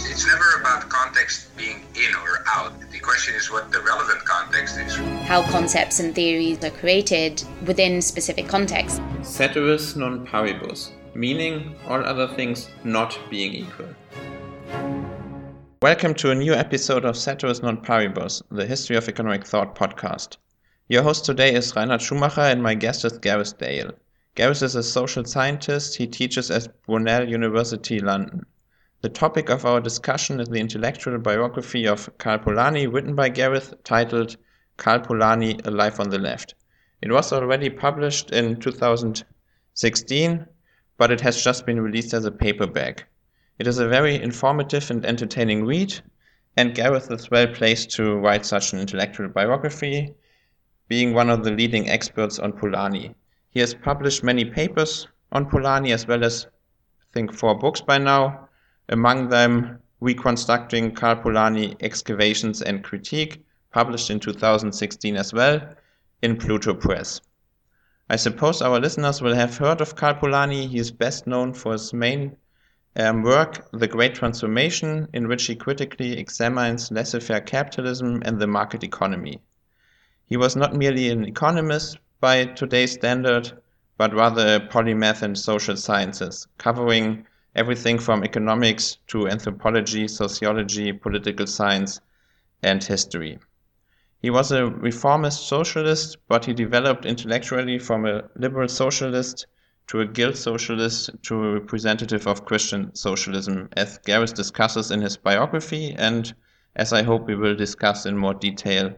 It's never about context being in or out. The question is what the relevant context is. How concepts and theories are created within specific contexts. Ceteris non paribus, meaning all other things not being equal. Welcome to a new episode of Ceteris non paribus, the History of Economic Thought podcast. Your host today is Reinhard Schumacher and my guest is Gareth Dale. Gareth is a social scientist. He teaches at Brunel University, London. The topic of our discussion is the intellectual biography of Karl Polanyi, written by Gareth, titled Karl Polanyi, A Life on the Left. It was already published in 2016, but it has just been released as a paperback. It is a very informative and entertaining read, and Gareth is well placed to write such an intellectual biography, being one of the leading experts on Polanyi. He has published many papers on Polanyi as well as, I think, four books by now, among them Reconstructing Karl Polanyi Excavations and Critique, published in 2016 as well in Pluto Press. I suppose our listeners will have heard of Karl Polanyi. He is best known for his main um, work, The Great Transformation, in which he critically examines laissez faire capitalism and the market economy. He was not merely an economist by today's standard, but rather a polymath in social sciences, covering everything from economics to anthropology, sociology, political science, and history. He was a reformist socialist, but he developed intellectually from a liberal socialist to a guild socialist to a representative of Christian socialism, as Gareth discusses in his biography, and as I hope we will discuss in more detail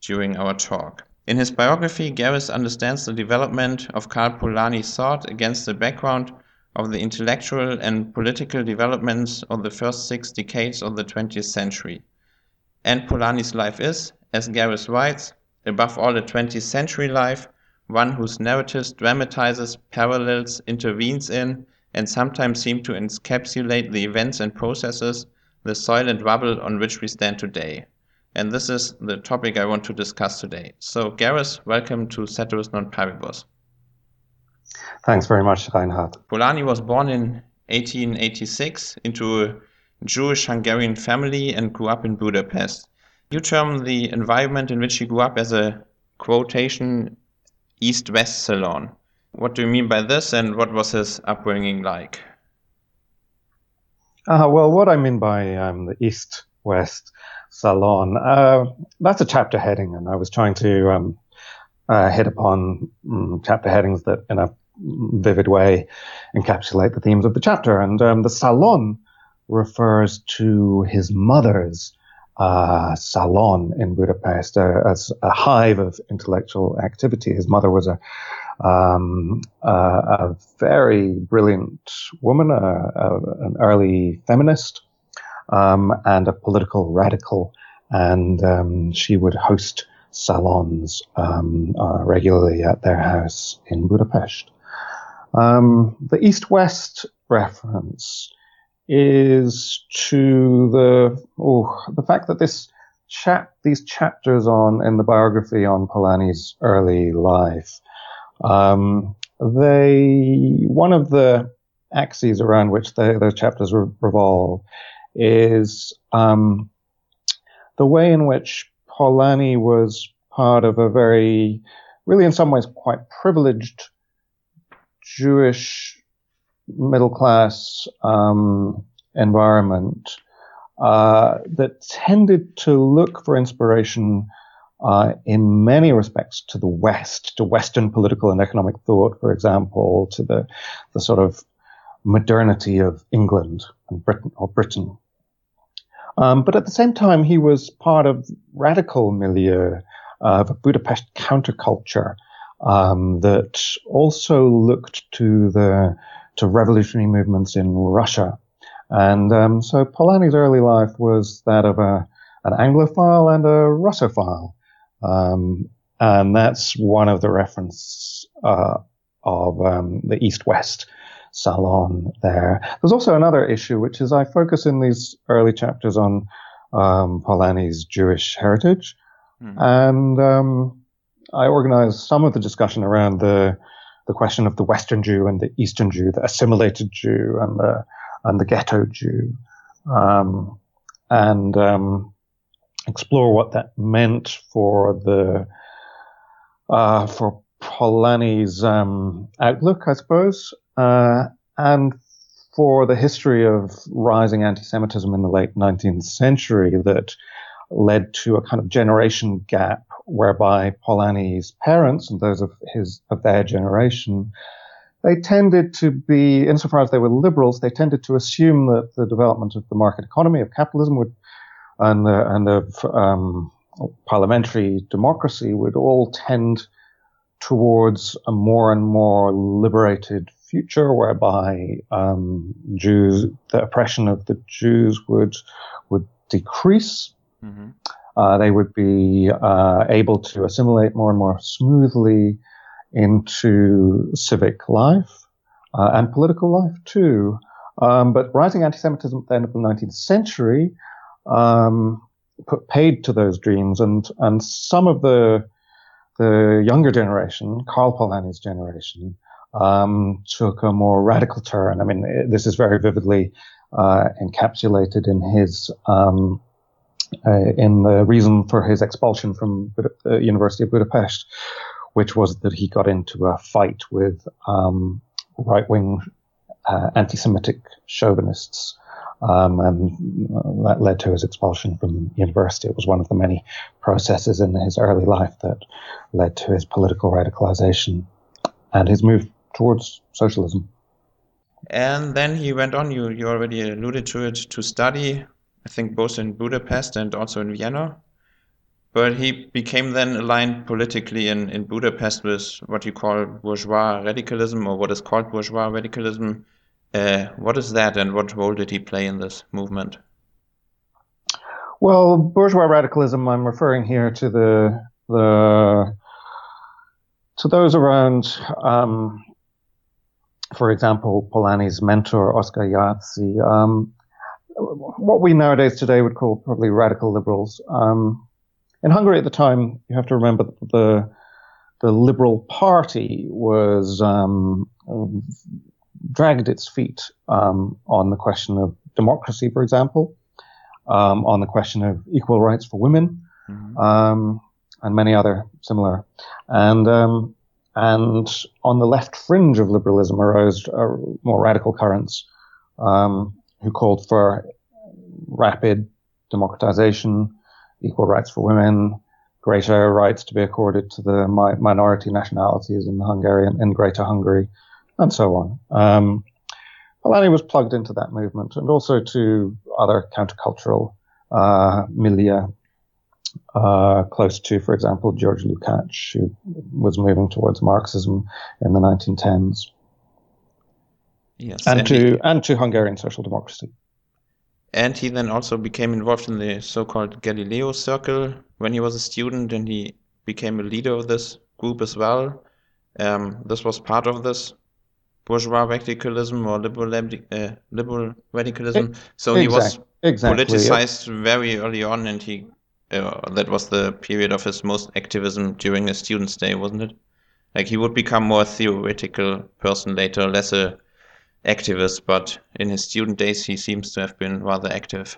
during our talk. In his biography, Gareth understands the development of Karl Polanyi's thought against the background of the intellectual and political developments of the first six decades of the 20th century. And Polanyi's life is, as Gareth writes, above all a 20th century life, one whose narratives dramatizes, parallels, intervenes in, and sometimes seem to encapsulate the events and processes, the soil and rubble on which we stand today. And this is the topic I want to discuss today. So, Gareth, welcome to Ceteris Non Paribus. Thanks very much, Reinhard. Polanyi was born in 1886 into a Jewish Hungarian family and grew up in Budapest. You term the environment in which he grew up as a quotation East West salon. What do you mean by this, and what was his upbringing like? Uh, well, what I mean by um, the East West salon, uh, that's a chapter heading, and I was trying to um, uh, hit upon um, chapter headings that, in a vivid way, encapsulate the themes of the chapter. And um, the salon refers to his mother's uh, salon in Budapest uh, as a hive of intellectual activity. His mother was a um, a very brilliant woman, an early feminist, um, and a political radical. And um, she would host salons um, uh, regularly at their house in Budapest. Um, the East West reference is to the oh, the fact that this chap these chapters on in the biography on Polanyi's early life, um, they one of the axes around which they, those chapters re- revolve is um, the way in which Polanyi was part of a very, really in some ways quite privileged Jewish middle class um, environment uh, that tended to look for inspiration uh, in many respects to the West, to Western political and economic thought, for example, to the, the sort of modernity of England and Britain or Britain. Um, but at the same time, he was part of radical milieu of a Budapest counterculture um, that also looked to the to revolutionary movements in Russia. And um, so Polanyi's early life was that of a an Anglophile and a Russophile, um, and that's one of the reference uh, of um, the East-West salon there. There's also another issue, which is I focus in these early chapters on um, Polanyi's Jewish heritage, mm-hmm. and um, I organized some of the discussion around the the question of the Western Jew and the Eastern Jew, the assimilated Jew and the and the ghetto Jew. um, and um, explore what that meant for the uh, for Polanyi's um, outlook, I suppose, uh, and for the history of rising anti-Semitism in the late 19th century that led to a kind of generation gap whereby Polanyi's parents and those of his of their generation they tended to be, insofar as they were liberals, they tended to assume that the development of the market economy of capitalism would and and of um, parliamentary democracy would all tend towards a more and more liberated future whereby um, Jews, the oppression of the Jews would would decrease. Mm-hmm. Uh, they would be uh, able to assimilate more and more smoothly into civic life uh, and political life too. Um, but rising anti-Semitism at the end of the 19th century um, put paid to those dreams, and and some of the the younger generation, Karl Polanyi's generation, um, took a more radical turn. I mean, this is very vividly uh, encapsulated in his um, uh, in the reason for his expulsion from the University of Budapest, which was that he got into a fight with um, right wing uh, anti Semitic chauvinists. Um, and that led to his expulsion from university. It was one of the many processes in his early life that led to his political radicalization and his move towards socialism. And then he went on, you, you already alluded to it, to study, I think both in Budapest and also in Vienna. But he became then aligned politically in, in Budapest with what you call bourgeois radicalism, or what is called bourgeois radicalism uh, what is that, and what role did he play in this movement? Well, bourgeois radicalism. I'm referring here to the the to those around, um, for example, Polanyi's mentor Oscar Jászi. Um, what we nowadays today would call probably radical liberals. Um, in Hungary at the time, you have to remember that the the Liberal Party was um, dragged its feet um, on the question of democracy, for example, um, on the question of equal rights for women, mm-hmm. um, and many other similar. And um, and on the left fringe of liberalism arose uh, more radical currents um, who called for rapid democratization, equal rights for women, greater rights to be accorded to the mi- minority nationalities in Hungarian in Greater Hungary, and so on. Um, was plugged into that movement and also to other countercultural uh, milieu uh, close to, for example, George Lukács, who was moving towards Marxism in the 1910s. Yes, and, and to he, and to Hungarian social democracy. And he then also became involved in the so-called Galileo Circle when he was a student, and he became a leader of this group as well. Um, this was part of this bourgeois radicalism or liberal uh, liberal radicalism. So he was exactly, politicized very early on, and he uh, that was the period of his most activism during his student stay, wasn't it? Like he would become more theoretical person later, less a activist, but in his student days he seems to have been rather active.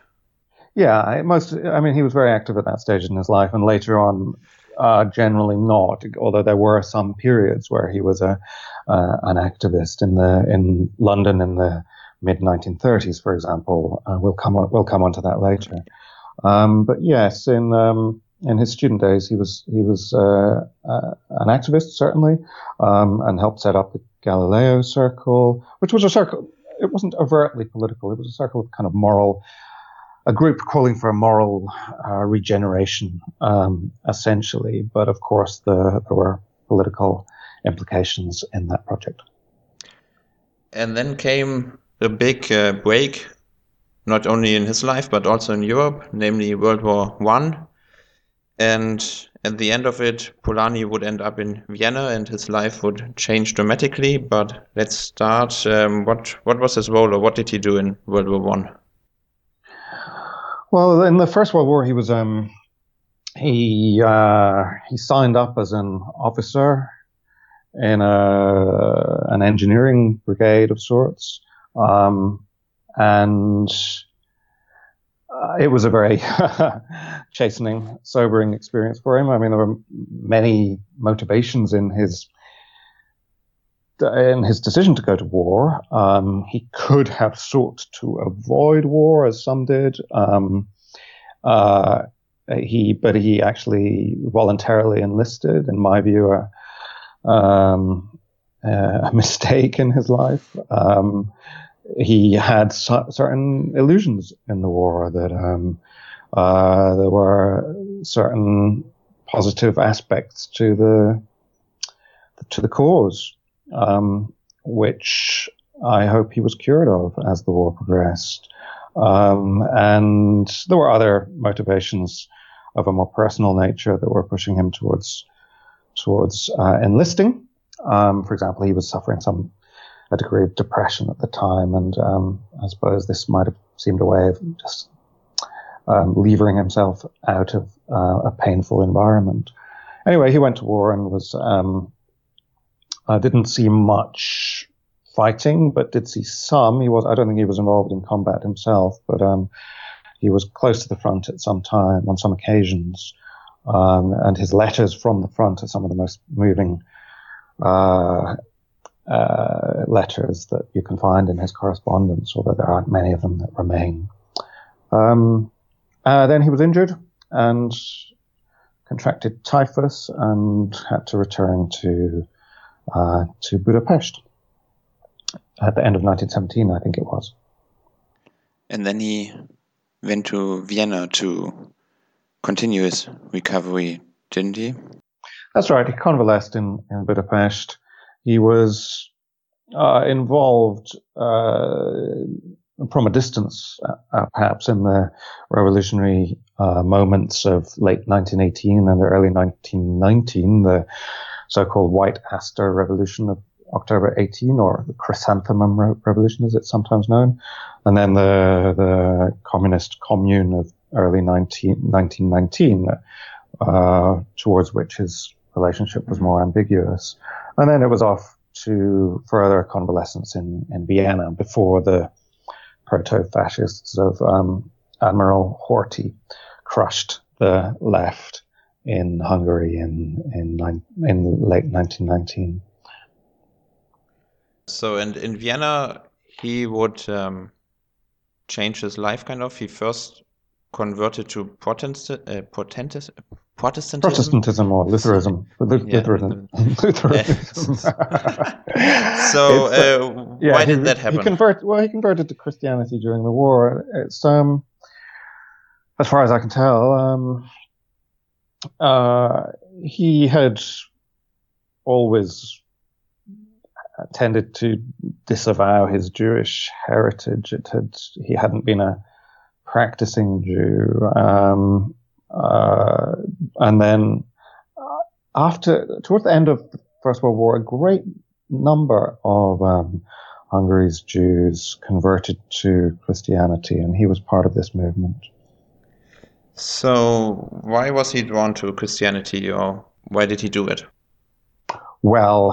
Yeah, most. I mean, he was very active at that stage in his life, and later on, uh, generally not. Although there were some periods where he was a uh, an activist in the in London in the mid 1930s, for example. Uh, we'll come on we'll come on to that later. Um, but yes, in um, in his student days, he was he was uh, uh, an activist certainly, um, and helped set up the Galileo Circle, which was a circle. It wasn't overtly political. It was a circle of kind of moral a group calling for a moral uh, regeneration, um, essentially. But of course, the, there were political implications in that project. And then came a big uh, break, not only in his life but also in Europe, namely World War One. And at the end of it, Polanyi would end up in Vienna, and his life would change dramatically. But let's start. Um, what what was his role, or what did he do in World War One? Well, in the First World War, he was um, he uh, he signed up as an officer in a an engineering brigade of sorts, um, and it was a very chastening, sobering experience for him. I mean, there were many motivations in his in his decision to go to war. Um, he could have sought to avoid war, as some did. Um, uh, he, but he actually voluntarily enlisted, in my view, a, um, a mistake in his life. He had certain illusions in the war that um, uh, there were certain positive aspects to the to the cause, um, which I hope he was cured of as the war progressed. Um, and there were other motivations of a more personal nature that were pushing him towards towards uh, enlisting. Um, for example, he was suffering some a degree of depression at the time, and um, I suppose this might have seemed a way of just um, levering himself out of uh, a painful environment. Anyway, he went to war and was um, I didn't see much fighting, but did see some. He was I don't think he was involved in combat himself, but um, he was close to the front at some time on some occasions. Um, and his letters from the front are some of the most moving uh, uh, letters that you can find in his correspondence, although there aren't many of them that remain. Um, uh, then he was injured and contracted typhus and had to return to uh, to Budapest at the end of 1917, I think it was. And then he went to Vienna to continue his recovery, didn't he? That's right. He convalesced in, in Budapest he was uh, involved uh, from a distance, uh, perhaps in the revolutionary uh, moments of late 1918 and early 1919, the so-called White Aster Revolution of October 18, or the Chrysanthemum Re- Revolution, as it's sometimes known, and then the the Communist Commune of early 19, 1919, uh, towards which his relationship was more ambiguous. And then it was off to further convalescence in, in Vienna before the proto-fascists of um, Admiral Horthy crushed the left in Hungary in in, in late 1919. So, and in Vienna, he would um, change his life kind of. He first converted to Protestant, uh, Protestantism? Protestantism or Lutheranism. Lutheranism. Lutheranism. so, uh, yeah, why did that happen? He convert, well, he converted to Christianity during the war. It's, um, as far as I can tell, um, uh, he had always tended to disavow his Jewish heritage. It had he hadn't been a practicing Jew. Um, uh, and then uh, after, towards the end of the First World War, a great number of um, Hungary's Jews converted to Christianity, and he was part of this movement. So, why was he drawn to Christianity, or why did he do it? Well,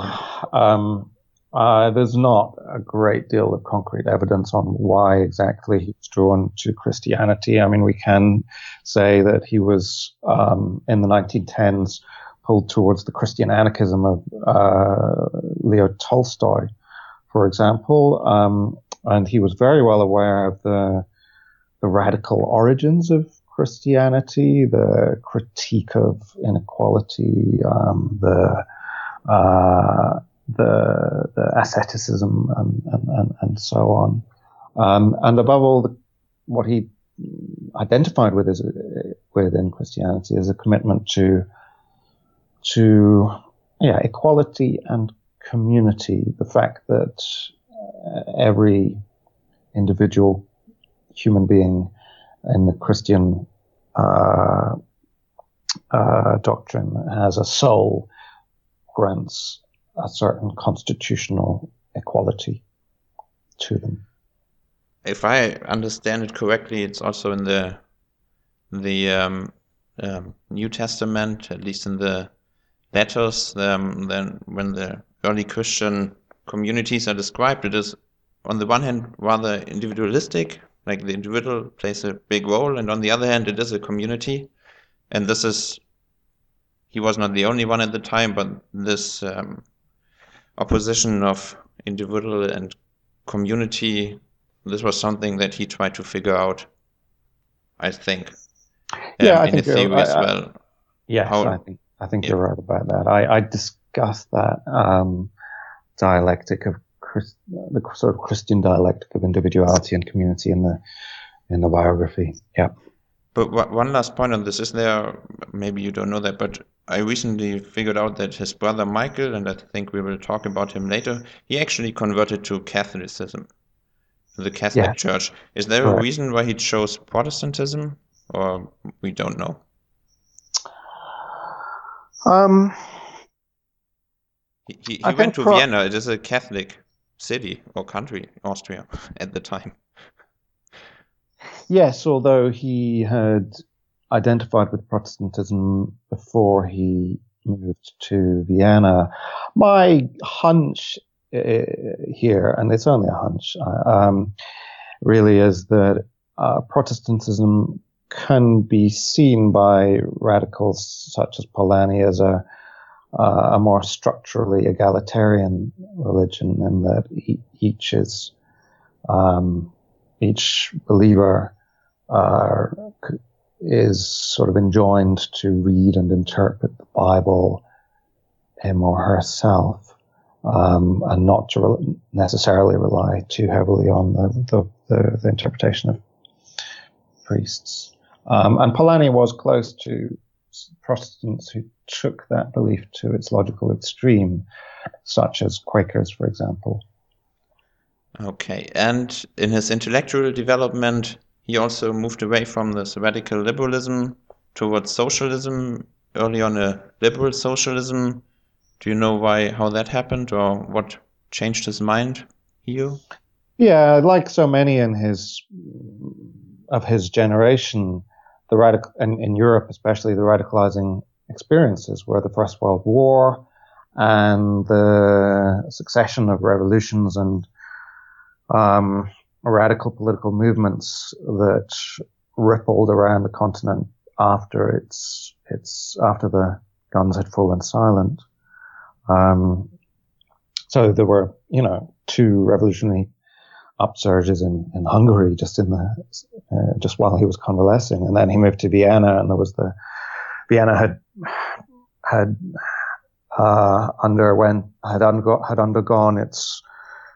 um, uh, there's not a great deal of concrete evidence on why exactly he was drawn to Christianity. I mean, we can say that he was um, in the 1910s pulled towards the Christian anarchism of uh, Leo Tolstoy, for example, um, and he was very well aware of the the radical origins of Christianity, the critique of inequality, um, the uh, the, the asceticism and, and, and, so on. Um, and above all, the, what he identified with is within Christianity is a commitment to to yeah equality and community. The fact that uh, every individual human being in the Christian uh, uh, doctrine has a soul grants a certain constitutional equality to them. If I understand it correctly, it's also in the the um, um, New Testament, at least in the letters. Um, then, when the early Christian communities are described, it is on the one hand rather individualistic, like the individual plays a big role, and on the other hand, it is a community, and this is he was not the only one at the time, but this um, opposition of individual and community, this was something that he tried to figure out. I think. Yeah, um, I in think the theory I, as I, well. Yes, How- I think I think Yeah. you're right about that. I, I discussed that um, dialectic of Chris, the sort of Christian dialectic of individuality and community in the in the biography. Yeah. But one last point on this is there, maybe you don't know that, but I recently figured out that his brother Michael, and I think we will talk about him later, he actually converted to Catholicism, the Catholic Yeah. Church. Is there a reason why he chose Protestantism, or we don't know? Um, He, he, he went to Pro- Vienna. It is a Catholic city or country, Austria, at the time. Yes, although he had identified with Protestantism before he moved to Vienna, my hunch uh, here, and it's only a hunch, uh, um, really is that uh, Protestantism can be seen by radicals such as Polanyi as a uh, a more structurally egalitarian religion, in that e- each is um, each believer is sort of enjoined to read and interpret the Bible him or herself, um, and not to re- necessarily rely too heavily on the, the, the, the interpretation of priests. Um, and Polanyi was close to Protestants who took that belief to its logical extreme, such as Quakers, for example. Okay, and in his intellectual development, he also moved away from this radical liberalism towards socialism, early on a liberal socialism. Do you know why how that happened or what changed his mind here? Yeah, like so many in his of his generation, the radical in, in Europe, especially the radicalizing experiences were the First World War and the succession of revolutions and um, radical political movements that rippled around the continent after its its after the guns had fallen silent. Um, so there were, you know, two revolutionary upsurges in, in Hungary just in the uh, just while he was convalescing, and then he moved to Vienna, and there was the Vienna had had uh, underwent had had undergone its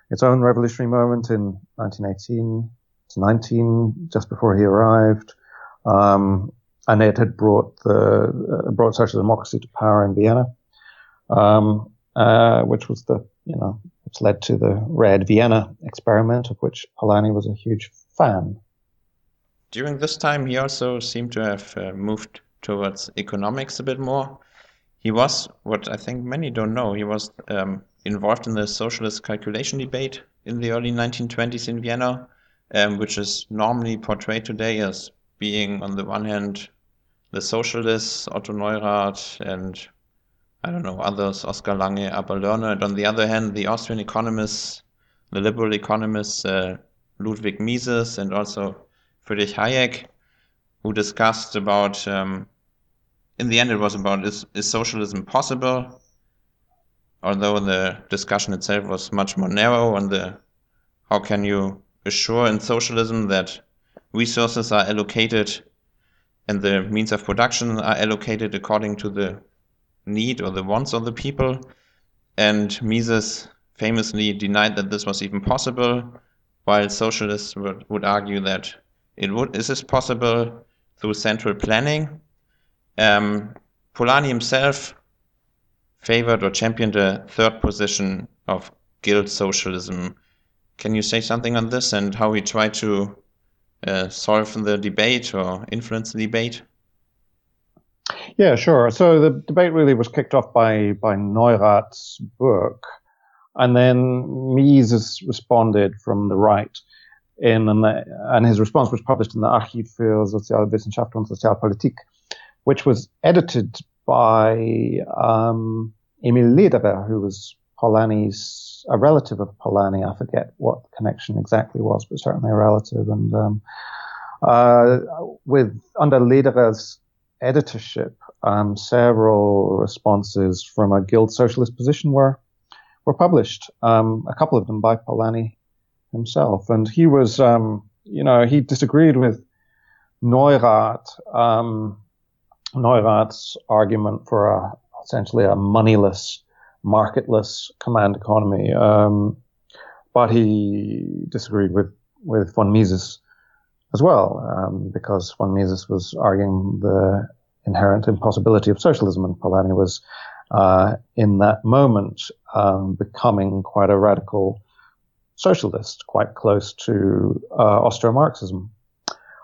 its own revolutionary moment in 1918 to 19, just before he arrived, um, and it had brought the uh, brought social democracy to power in Vienna, um, uh, which was the you know which led to the Red Vienna experiment, of which Polanyi was a huge fan. During this time, he also seemed to have uh, moved towards economics a bit more. He was, what I think many don't know, he was um, involved in the socialist calculation debate in the early 1920s in Vienna, um, which is normally portrayed today as being, on the one hand, the socialists, Otto Neurath, and I don't know, others, Oskar Lange, Abba Lerner, and on the other hand, the Austrian economists, the liberal economists, uh, Ludwig Mises, and also Friedrich Hayek, who discussed about, um, in the end, it was about is, is socialism possible? Although the discussion itself was much more narrow on the how can you assure in socialism that resources are allocated and the means of production are allocated according to the need or the wants of the people. And Mises famously denied that this was even possible, while socialists would, would argue that it would. Is this possible through central planning? Um, Polanyi himself favored or championed a third position of guild socialism. Can you say something on this and how he tried to uh, solve the debate or influence the debate? Yeah, sure. So the debate really was kicked off by by Neurath's book, and then Mises responded from the right in and, and his response was published in the Archiv für Sozialwissenschaft und Sozialpolitik, which was edited by um, Emil Lederer, who was Polanyi's a relative of Polanyi. I forget what the connection exactly was, but certainly a relative. And um, uh, with under Lederer's editorship, um, several responses from a guild socialist position were were published. Um, a couple of them by Polanyi himself, and he was, um, you know, he disagreed with Neurath. Neurath's argument for a, essentially a moneyless, marketless command economy, um, but he disagreed with with von Mises as well, um, because von Mises was arguing the inherent impossibility of socialism, and Polanyi was uh, in that moment um, becoming quite a radical socialist, quite close to uh, Austro-Marxism,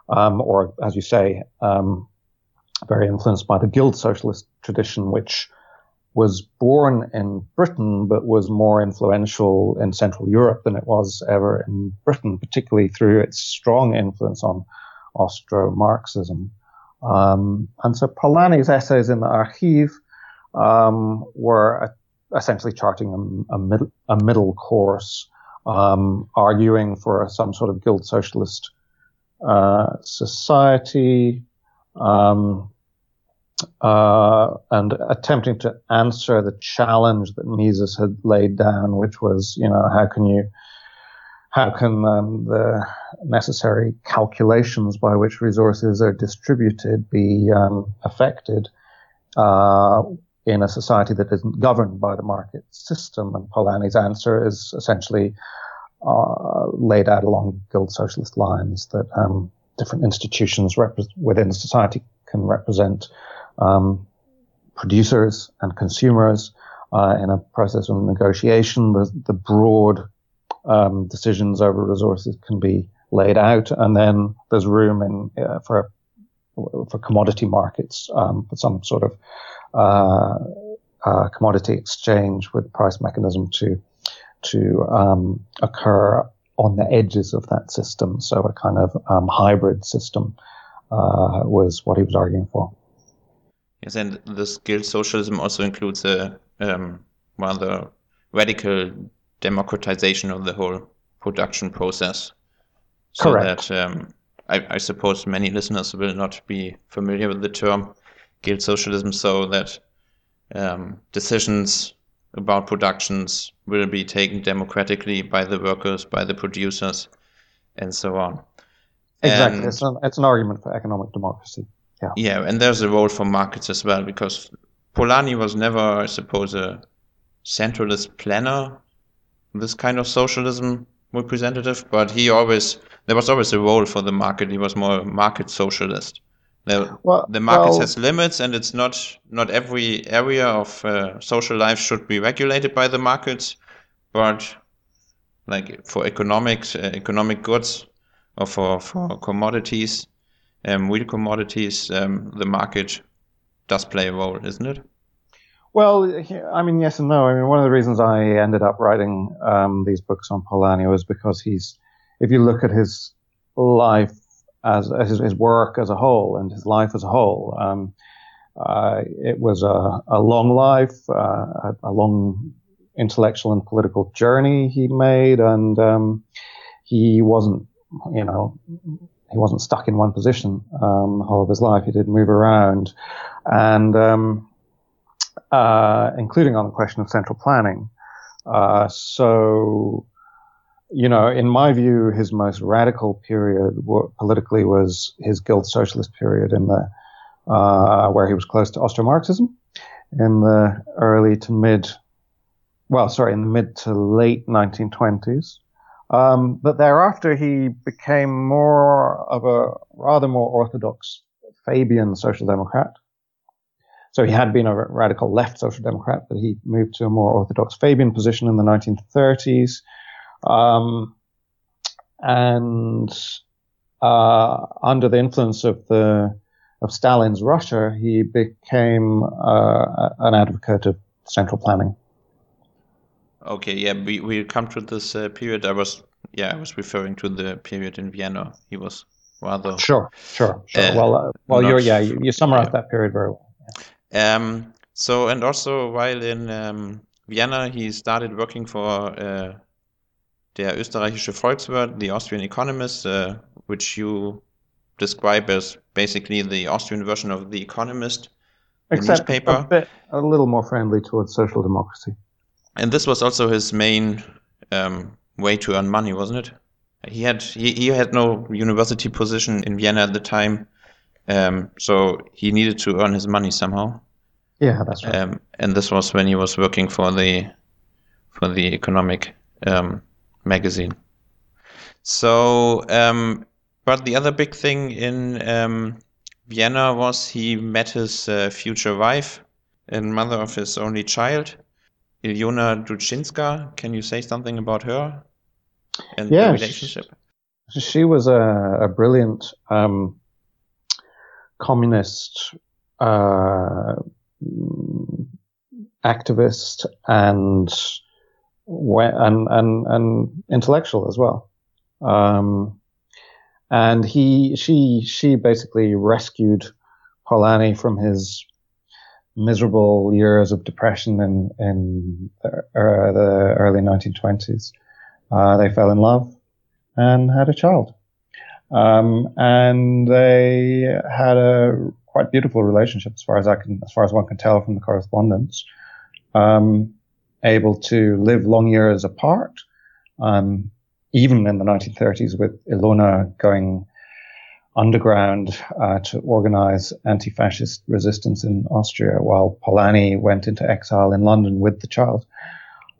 um, or as you say, um, very influenced by the guild socialist tradition, which was born in Britain but was more influential in Central Europe than it was ever in Britain, particularly through its strong influence on Austro-Marxism. Um, and so Polanyi's essays in the Archive um, were essentially charting a, a, mid, a middle course, um, arguing for some sort of guild socialist uh, society, um, uh, and attempting to answer the challenge that Mises had laid down, which was, you know, how can you how can um, the necessary calculations by which resources are distributed be um, affected uh, in a society that isn't governed by the market system? And Polanyi's answer is essentially uh, laid out along guild socialist lines that um, different institutions rep- within society can represent um, producers and consumers uh, in a process of negotiation. The, the broad um, decisions over resources can be laid out, and then there's room in uh, for for commodity markets um, for some sort of uh, uh, commodity exchange with price mechanism to to um, occur on the edges of that system. So a kind of um, hybrid system uh, was what he was arguing for. Yes, and the guild socialism also includes a um, rather radical democratization of the whole production process. So Correct. that um, I, I, suppose many listeners will not be familiar with the term guild socialism, so that um, decisions about productions will be taken democratically by the workers, by the producers, and so on. Exactly, and, it's, an, it's an argument for economic democracy. Yeah. Yeah, and there's a role for markets as well because Polanyi was never, I suppose, a centralist planner this kind of socialism representative, but he always there was always a role for the market. He was more a market socialist. The, well, the market well, has limits, and it's not not every area of uh, social life should be regulated by the markets, but like for economics, uh, economic goods, or for for commodities, um, real commodities, um, the market does play a role, isn't it? Well, I mean, yes and no. I mean, one of the reasons I ended up writing um, these books on Polanyi was because he's, if you look at his life as, as his, work as a whole and his life as a whole, um, uh, it was a, a long life, uh, a, a, long intellectual and political journey he made, and um, he wasn't, you know, he wasn't stuck in one position um, the whole of his life. He did move around, and um, uh, including on the question of central planning. Uh, so, you know, in my view, his most radical period politically was his guild socialist period in the uh, where he was close to Austro-Marxism in the early to mid, well, sorry, in the mid to late 1920s. Um, but thereafter, he became more of a rather more orthodox Fabian social democrat. So he had been a radical left social democrat, but he moved to a more orthodox Fabian position in the 1930s. Um, and uh, under the influence of the of Stalin's Russia, he became uh, an advocate of central planning. Okay, yeah, we we come to this uh, period. I was yeah, I was referring to the period in Vienna. He was rather sure, sure, sure. Uh, well, uh, well, you're yeah, you, you summarized yeah. that period very well. Um, so and also while in um, Vienna, he started working for uh, der österreichische Volkswirt, the Austrian Economist, uh, which you describe as basically the Austrian version of the Economist Except newspaper. a bit, a little more friendly towards social democracy. And this was also his main um, way to earn money, wasn't it? He had he, he had no university position in Vienna at the time, um, so he needed to earn his money somehow. Yeah, that's right. Um, and this was when he was working for the for the economic um, magazine. So, um, but the other big thing in um, Vienna was he met his uh, future wife and mother of his only child, Ilona Duczyńska. Can you say something about her and Yeah, the sh- relationship? She was a, a brilliant um, communist uh, activist and, and and and intellectual as well. Um, and he she she basically rescued Polanyi from his miserable years of depression in in the, uh, the early 1920s. Uh, they fell in love and had a child. Um, and they had a quite beautiful relationship as far as I can, as far as one can tell from the correspondence. Um, able to live long years apart, um, even in the 1930s with Ilona going underground uh, to organize anti-fascist resistance in Austria while Polanyi went into exile in London with the child.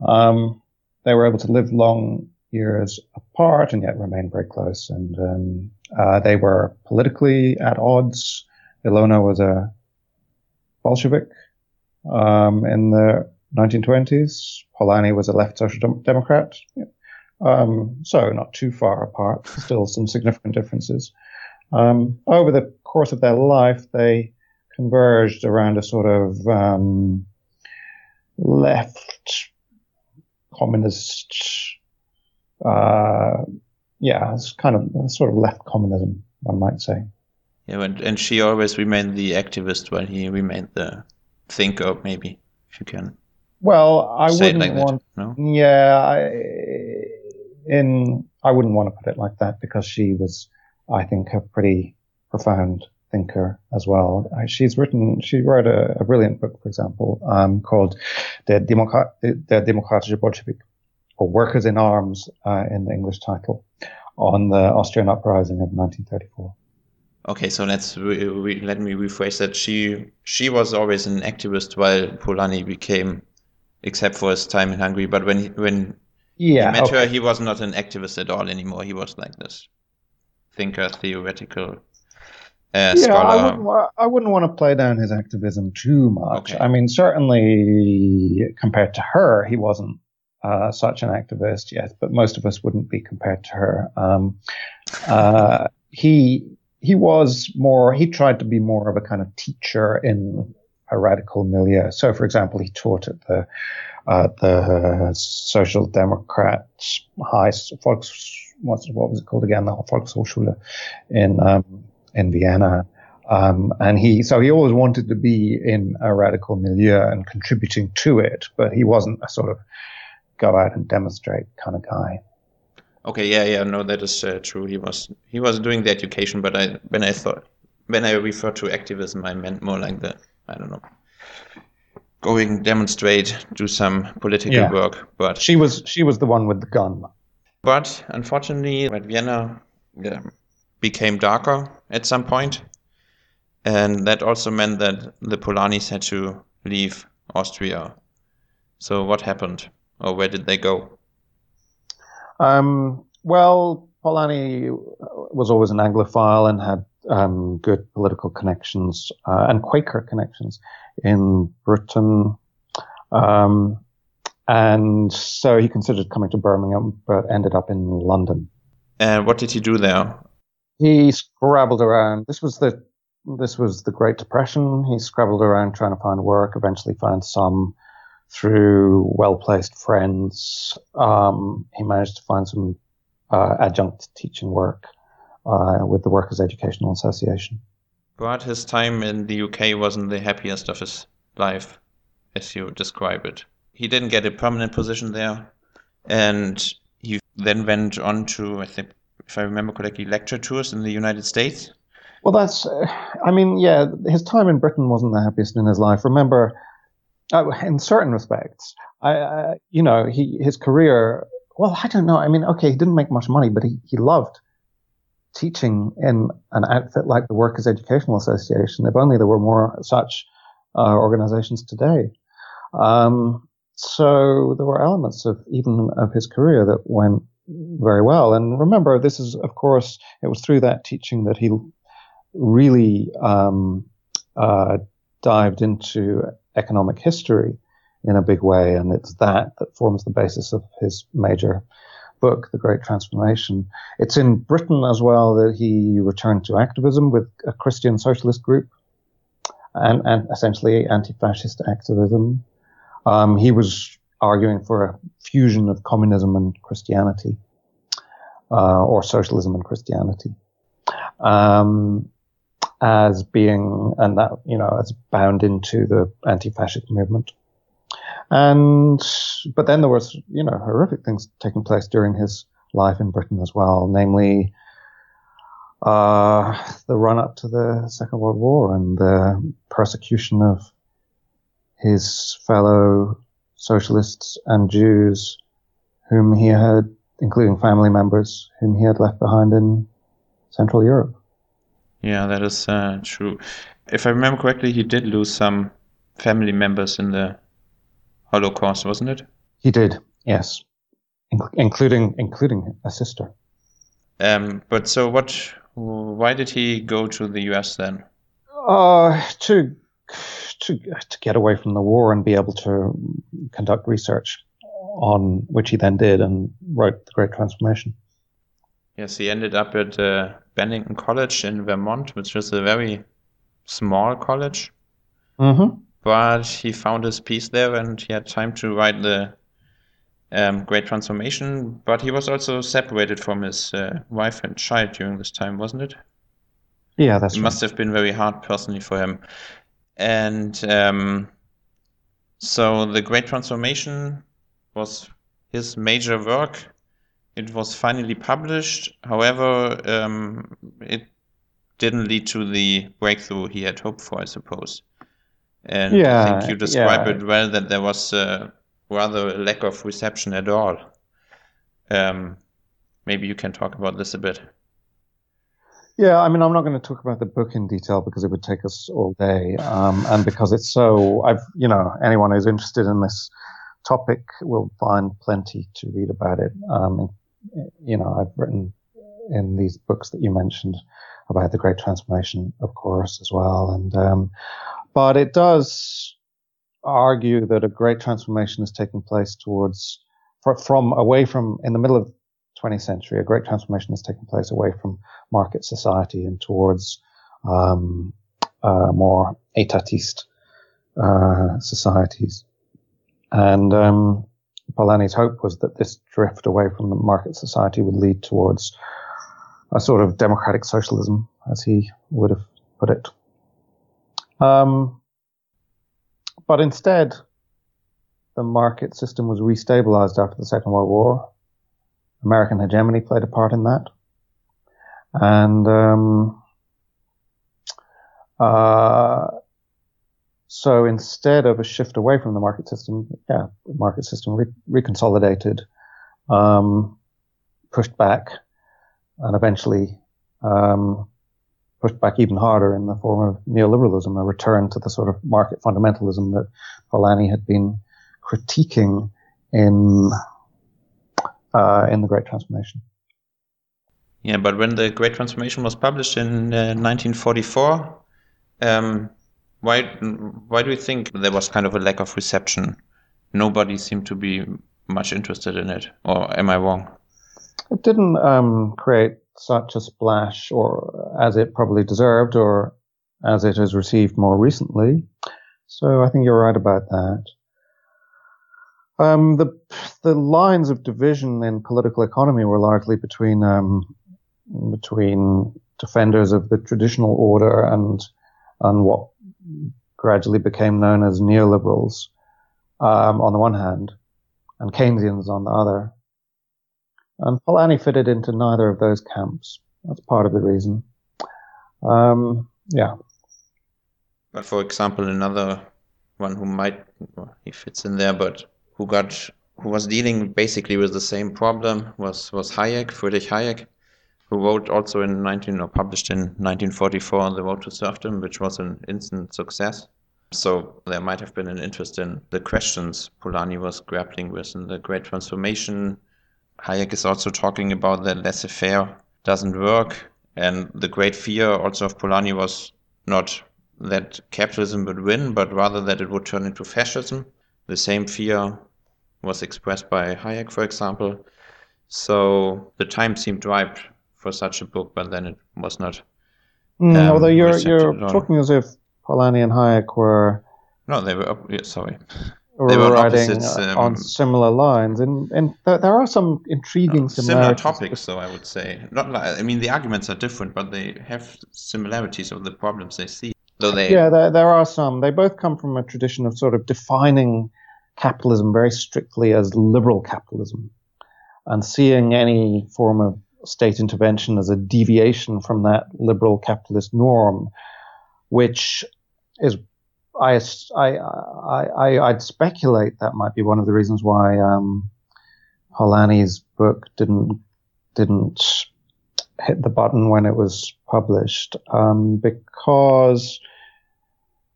Um, they were able to live long years apart and yet remain very close. And um, uh, they were politically at odds. Ilona was a Bolshevik um, in the 1920s. Polanyi was a left social dem- democrat. Um, so not too far apart, still some significant differences. Um, over the course of their life, they converged around a sort of um, left communist uh, yeah, it's kind of sort of left communism, one might say. Yeah, and, and she always remained the activist while he remained the thinker, maybe, if you can Well, I say wouldn't like want. that. No? Yeah, I, in I wouldn't want to put it like that because she was, I think, a pretty profound thinker as well. She's written, she wrote a, a brilliant book, for example, um, called "The Demokrat, Der Demokratische Bolschewik," or "Workers in Arms" uh, in the English title, on the Austrian uprising of 1934. Okay, so let's re- re- let me rephrase that. She she was always an activist while Polanyi became, except for his time in Hungary. But when he, when Yeah, he met okay. her, he was not an activist at all anymore. He was like this thinker, theoretical uh, yeah, I wouldn't, I wouldn't want to play down his activism too much. Okay. I mean, certainly compared to her, he wasn't uh, such an activist, yet, but most of us wouldn't be compared to her. Um, uh, he he was more. He tried to be more of a kind of teacher in a radical milieu. So, for example, he taught at the uh, the Social Democrats High Volks. What was it called again? The Volkshochschule in um, in Vienna. Um, and he, so he always wanted to be in a radical milieu and contributing to it, but he wasn't a sort of go out and demonstrate kind of guy. Okay, yeah, yeah, no, that is uh, true. He was he was doing the education, but I when I thought when I refer to activism, I meant more like the I don't know, going demonstrate, do some political Yeah. work. But She was, she was the one with the gun. but unfortunately, when Vienna um, became darker at some point, and that also meant that the Polanyis had to leave Austria. So what happened, or where did they go? Um, well, Polanyi was always an Anglophile and had um, good political connections uh, and Quaker connections in Britain. Um, and so he considered coming to Birmingham, but ended up in London. And what did he do there? He scrabbled around. This was the this was the Great Depression. He scrabbled around trying to find work. Eventually, found some through well placed friends. Um, he managed to find some uh, adjunct teaching work uh, with the Workers' Educational Association. But his time in the UK wasn't the happiest of his life, as you describe it. he didn't get a permanent position there, and he then went on to, I think, if I remember correctly, lecture tours in the United States. Well, that's, uh, I mean, yeah, his time in Britain wasn't the happiest in his life. Remember, uh, in certain respects, I, uh, you know, he his career. Well, I don't know. I mean, okay, he didn't make much money, but he, he loved teaching in an outfit like the Workers' Educational Association. If only there were more such uh, organizations today. Um, so there were elements of even of his career that went very well. And remember, this is, of course, it was through that teaching that he really um, uh, dived into economic history in a big way, and it's that that forms the basis of his major book, The Great Transformation. It's in Britain as well that he returned to activism with a Christian socialist group and, and essentially anti-fascist activism. Um, he was arguing for a fusion of communism and Christianity, uh, or socialism and Christianity. Um, as being, and that, you know, as bound into the anti-fascist movement. And, but then there was, you know, horrific things taking place during his life in Britain as well, namely, uh, the run up to the Second World War and the persecution of his fellow socialists and Jews whom he had, including family members, whom he had left behind in Central Europe. Yeah, that is uh, true. If I remember correctly, he did lose some family members in the Holocaust, wasn't it? He did, yes, In- including including a sister. Um, but so what? Why did he go to the U.S. then? Uh, to to to get away from the war and be able to conduct research on which he then did and wrote the Great Transformation. Yes, he ended up at uh, Bennington College in Vermont, which is a very small college. Mm-hmm. But he found his peace there and he had time to write the um, Great Transformation. But he was also separated from his uh, wife and child during this time, wasn't it? Yeah, that's It right. must have been very hard personally for him. And um, so the Great Transformation was his major work. It was finally published. However, um, it didn't lead to the breakthrough he had hoped for, I suppose. And I think you describe yeah. it well that there was uh, rather a lack of reception at all. Um, maybe you can talk about this a bit. Yeah, I mean, I'm not going to talk about the book in detail because it would take us all day, um, and because it's so, I've, you know, anyone who's interested in this topic will find plenty to read about it. Um, you know, I've written in these books that you mentioned about the Great Transformation, of course, as well, and um, but it does argue that a great transformation is taking place towards from away from in the middle of 20th century, a great transformation is taking place away from market society and towards um, uh, more etatist uh, societies. And um, Polanyi's hope was that this drift away from the market society would lead towards a sort of democratic socialism, as he would have put it. Um, but instead, the market system was restabilized after the Second World War. American hegemony played a part in that. And um, uh, so instead of a shift away from the market system, yeah, the market system re- reconsolidated, um, pushed back, and eventually um, pushed back even harder in the form of neoliberalism, a return to the sort of market fundamentalism that Polanyi had been critiquing in uh, in the Great Transformation. Yeah, but when the Great Transformation was published in uh, 1944, um, why why do you think there was kind of a lack of reception? Nobody seemed to be much interested in it, or am I wrong? It didn't um, create such a splash, or as it probably deserved, or as it has received more recently. So I think you're right about that. Um, the the lines of division in political economy were largely between um, between defenders of the traditional order and and what gradually became known as neoliberals. um, on the one hand, and Keynesians on the other. And Polanyi fitted into neither of those camps. That's part of the reason. Um, yeah. But for example, another one who might he fits in there, but who got who was dealing basically with the same problem was was Hayek, Friedrich Hayek, who wrote also in 19 or published in 1944 The Road to Serfdom, which was an instant success. So there might have been an interest in the questions Polanyi was grappling with in the Great Transformation. Hayek is also talking about that laissez-faire doesn't work, and the great fear also of Polanyi was not that capitalism would win, but rather that it would turn into fascism. The same fear was expressed by Hayek, for example. So the time seemed ripe for such a book, but then it was not. Mm, Um, although you're you're talking as if Polanyi and Hayek were, No, they were. op- yeah, sorry. They were writing uh, um, on similar lines, and and there, there are some intriguing Similar topics, though I would say. Not like I mean the arguments are different, but they have similarities of the problems they see. Though they Yeah, there, there are some. They both come from a tradition of sort of defining capitalism very strictly as liberal capitalism and seeing any form of state intervention as a deviation from that liberal capitalist norm, which is, I, I, I, would speculate that might be one of the reasons why um, Polanyi's book didn't didn't hit the button when it was published um, because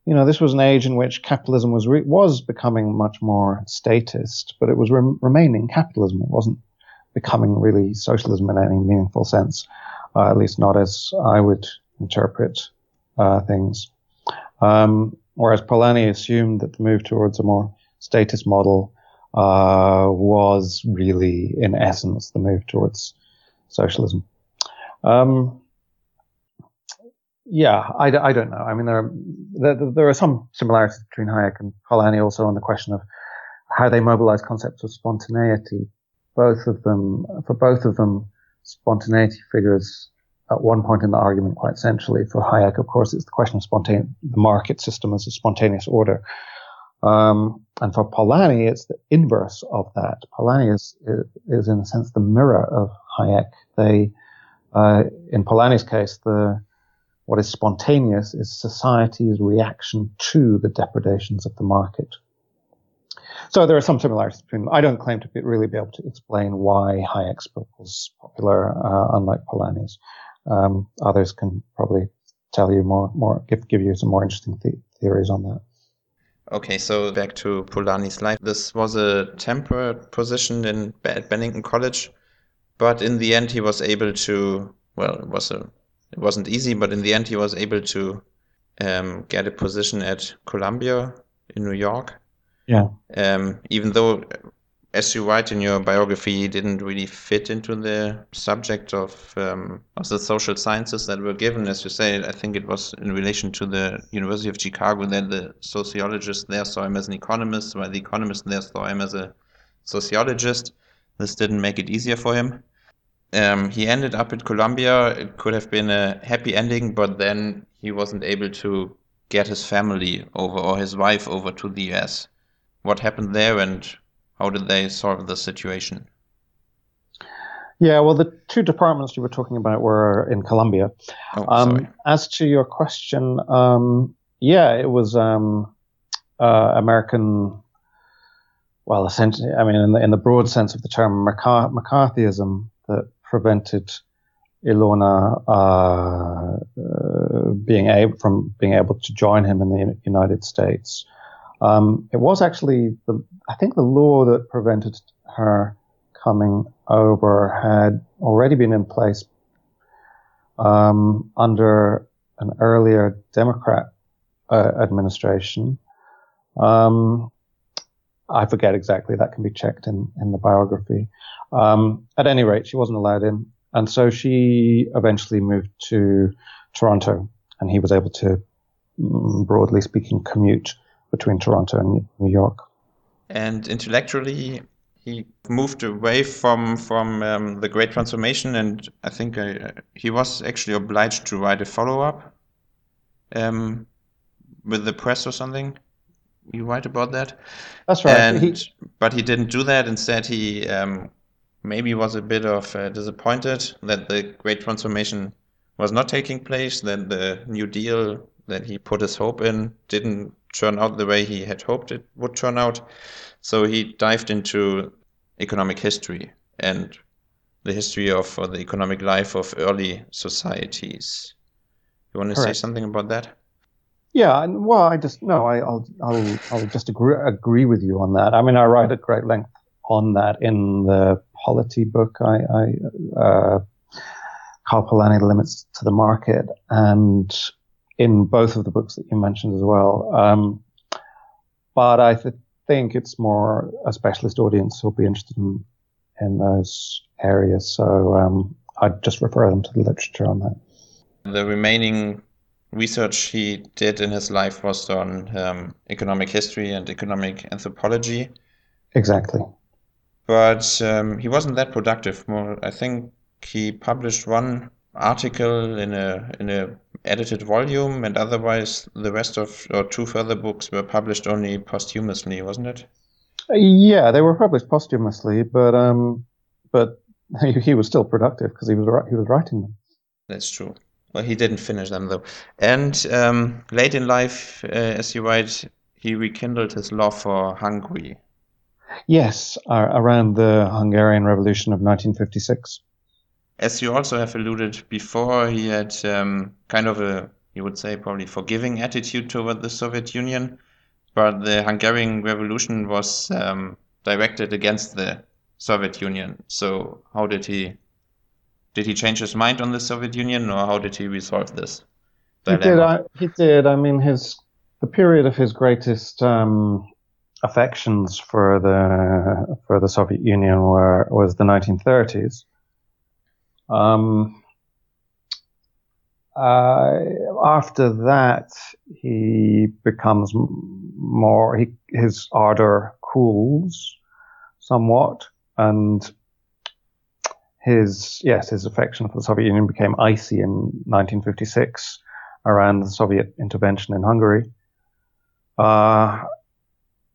you know this was an age in which capitalism was re- was becoming much more statist, but it was rem- remaining capitalism. It wasn't becoming really socialism in any meaningful sense, uh, at least not as I would interpret uh, things. Um, whereas Polanyi assumed that the move towards a more statist model uh, was really, in essence, the move towards socialism. Um, yeah, I, I don't know. I mean, there are, there, there are some similarities between Hayek and Polanyi also on the question of how they mobilize concepts of spontaneity. Both of them, for both of them, spontaneity figures at one point in the argument quite centrally. For Hayek, of course, it's the question of spontaneous, the market system as a spontaneous order. Um, and for Polanyi, it's the inverse of that. Polanyi is, is in a sense the mirror of Hayek. They, uh, in Polanyi's case, the, what is spontaneous is society's reaction to the depredations of the market. So there are some similarities between them. I don't claim to be, really be able to explain why Hayek's book was popular, uh, unlike Polanyi's. Um, others can probably tell you more, more give, give you some more interesting th- theories on that. Okay, so back to Polanyi's life. This was a temporary position in at Bennington College, but in the end he was able to. Well, it was a. It wasn't easy, but in the end he was able to um, get a position at Columbia in New York. Yeah. Um, even though, as you write in your biography, he didn't really fit into the subject of um, of the social sciences that were given. As you say, I think it was in relation to the University of Chicago that the sociologists there saw him as an economist, while the economists there saw him as a sociologist. This didn't make it easier for him. Um, he ended up at Columbia. It could have been a happy ending, but then he wasn't able to get his family over or his wife over to the US. What happened there and how did they solve the situation? Yeah, well, the two departments you were talking about were in Columbia. Oh, Um, as to your question, um, yeah, it was um, uh, American. Well, essentially, I mean, in the, in the broad sense of the term, McCarthyism that prevented Ilona uh, uh, being able from being able to join him in the United States. Um, it was actually the I think the law that prevented her coming over had already been in place um, under an earlier Democrat uh, administration. Um, I forget exactly. That can be checked in, in the biography. Um, at any rate, she wasn't allowed in. And so she eventually moved to Toronto and he was able to, mm, broadly speaking, commute between Toronto and New York. And intellectually, he moved away from from um, the Great Transformation, and I think uh, he was actually obliged to write a follow up um, with the press or something. you write about that. That's right. And, He- but he didn't do that. Instead, he um, maybe was a bit of uh, disappointed that the great transformation was not taking place. That the New Deal that he put his hope in didn't turn out the way he had hoped it would turn out. So he dived into economic history and the history of the economic life of early societies. You want to say something about that? Yeah, and- well, I just no, I, I'll I'll I'll just agree agree with you on that. I mean, I write at great length on that in the polity book. I, I uh, Karl Polanyi, The Limits to the Market, and in both of the books that you mentioned as well. Um, but I th- think it's more a specialist audience who'll be interested in in those areas. So um, I'd just refer them to the literature on that. The remaining research he did in his life was on um, economic history and economic anthropology, Exactly. but um, he wasn't that productive. More, I think he published one article in a in a edited volume, and otherwise the rest of or two further books were published only posthumously, wasn't it? Yeah, they were published posthumously, but um, but he, was still productive because he was he was writing them. That's true. Well, he didn't finish them though. And um, late in life, uh, as you write, he rekindled his love for Hungary. Yes, uh, around the Hungarian Revolution of 1956. As you also have alluded before, he had um, kind of a, you would say, probably forgiving attitude toward the Soviet Union, but the Hungarian Revolution was um, directed against the Soviet Union. So how did he did he change his mind on the Soviet Union, or how did he resolve this? He did. I, he did. I mean, his the period of his greatest um, affections for the for the Soviet Union were was the 1930s. Um, uh, after that, he becomes more. He, his ardor cools somewhat, and his yes, his affection for the Soviet Union became icy in 1956 around the Soviet intervention in Hungary, uh,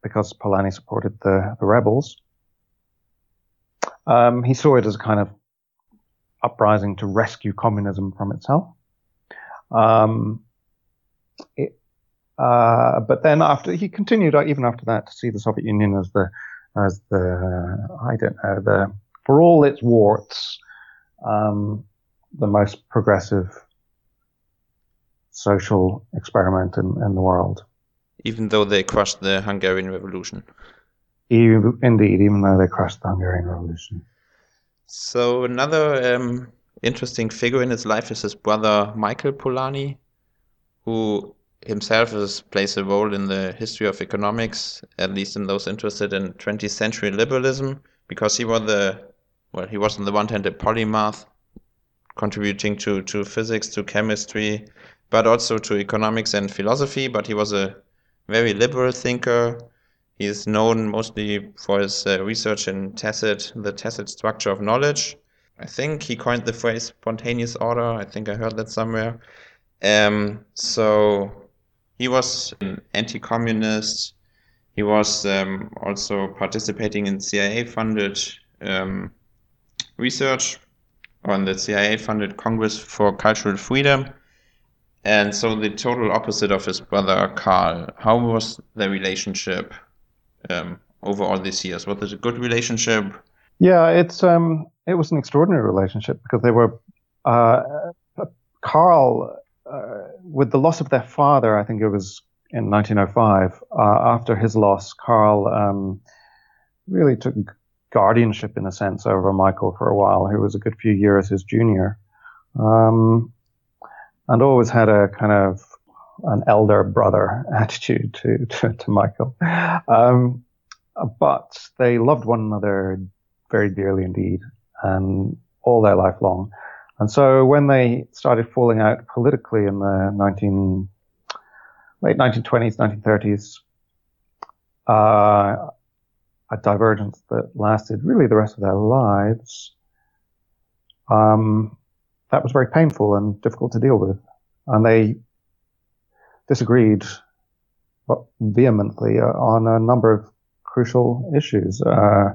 because Polanyi supported the, the rebels. Um, he saw it as a kind of uprising to rescue communism from itself. Um, it, uh, but then after he continued, uh, even after that, to see the Soviet Union as the as the I don't know the for all its warts, um, the most progressive social experiment in, in the world. Even though they crushed the Hungarian Revolution. Even, indeed, even though they crushed the Hungarian Revolution. So another um, interesting figure in his life is his brother Michael Polanyi, who himself is, plays a role in the history of economics, at least in those interested in 20th century liberalism, because he was the well, he was on the one hand a polymath, contributing to to physics, to chemistry, but also to economics and philosophy. But he was a very liberal thinker. He is known mostly for his uh, research in tacit, the tacit structure of knowledge. I think he coined the phrase spontaneous order. I think I heard that somewhere. Um, so he was an anti-communist. He was um, also participating in CIA-funded um, research on the CIA-funded Congress for Cultural Freedom. And so the total opposite of his brother Karl. How was the relationship um, over all these years? Was it a good relationship? Yeah, it's um, it was an extraordinary relationship because they were uh, Karl uh, with the loss of their father. I think it was in 1905. Uh, after his loss, Karl um, really took guardianship in a sense over Michael for a while, who was a good few years his junior, um, and always had a kind of an elder brother attitude to to, to Michael. Um, but they loved one another very dearly indeed, and all their life long. And so when they started falling out politically in the 19, late 1920s, 1930s, uh, a divergence that lasted really the rest of their lives, um, that was very painful and difficult to deal with. And they disagreed vehemently on a number of crucial issues. Uh,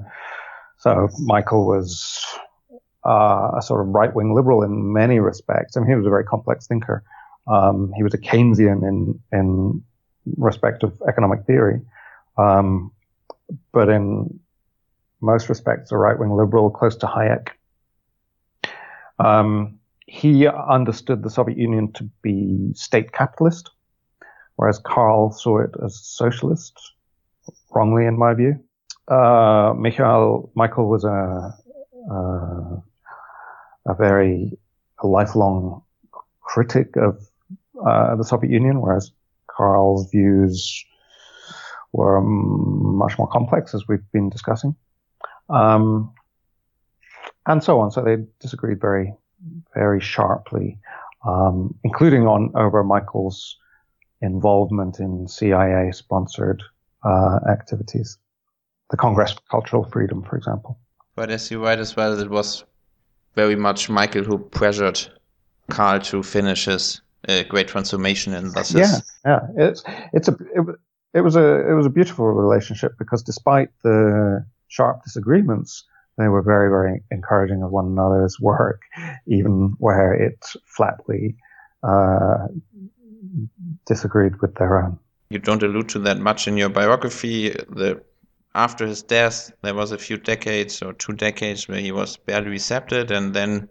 so Michael was uh, a sort of right-wing liberal in many respects. I mean, he was a very complex thinker. Um, he was a Keynesian in in respect of economic theory, um, but in most respects, a right-wing liberal close to Hayek. Um, he understood the Soviet Union to be state capitalist, whereas Karl saw it as socialist, wrongly in my view. Uh, Michael, Michael was a, a, very a lifelong critic of uh, the Soviet Union, whereas Karl's views were much more complex, as we've been discussing, um, and so on. So they disagreed very, very sharply, um, including on over Michael's involvement in CIA-sponsored uh, activities, the Congress for Cultural Freedom, for example. But as you write as well, it was very much Michael who pressured Karl to finish his uh, great transformation and thus yeah yeah. It's it's a it, it was a it was a beautiful relationship because despite the sharp disagreements they were very very encouraging of one another's work even where it flatly uh, disagreed with their own you don't allude to that much in your biography the after his death there was a few decades or two decades where he was barely accepted and then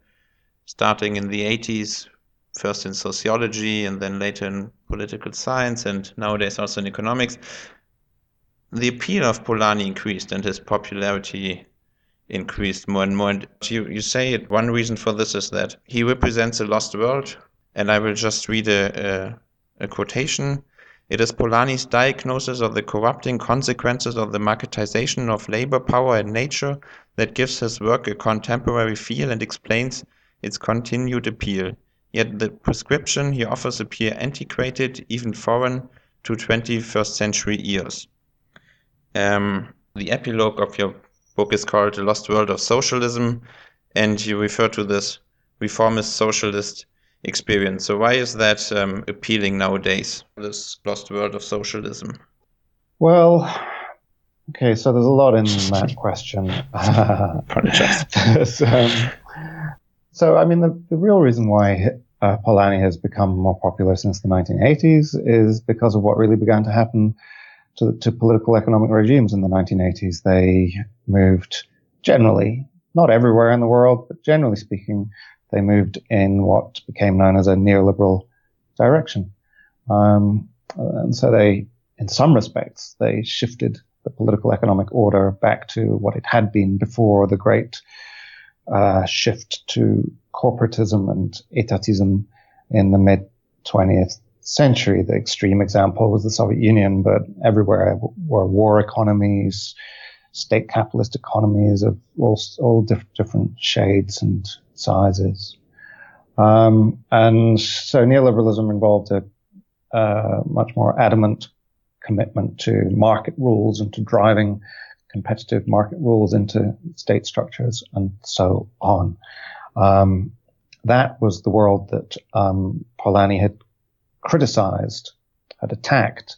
starting in the 80s first in sociology and then later in political science and nowadays also in economics, the appeal of Polanyi increased and his popularity increased more and more. And you, you say it, one reason for this is that he represents a lost world. And I will just read a, a, a quotation. It is Polanyi's diagnosis of the corrupting consequences of the marketization of labor, power, and nature that gives his work a contemporary feel and explains its continued appeal. Yet the prescription he offers appear antiquated, even foreign to 21st century ears. Um, the epilogue of your book is called The Lost World of Socialism, and you refer to this reformist socialist experience. So, why is that um, appealing nowadays, this lost world of socialism? Well, okay, so there's a lot in that question. Apologize. um, so, I mean, the, the real reason why uh, Polanyi has become more popular since the 1980s is because of what really began to happen to, to political economic regimes in the 1980s. They moved generally, not everywhere in the world, but generally speaking, they moved in what became known as a neoliberal direction. Um, and so they, in some respects, they shifted the political economic order back to what it had been before the great uh, shift to corporatism and etatism in the mid 20th century. The extreme example was the Soviet Union, but everywhere were war economies, state capitalist economies of all, all diff- different shades and sizes. Um, and so neoliberalism involved a uh, much more adamant commitment to market rules and to driving competitive market rules into state structures and so on. Um, that was the world that um, Polanyi had criticized, had attacked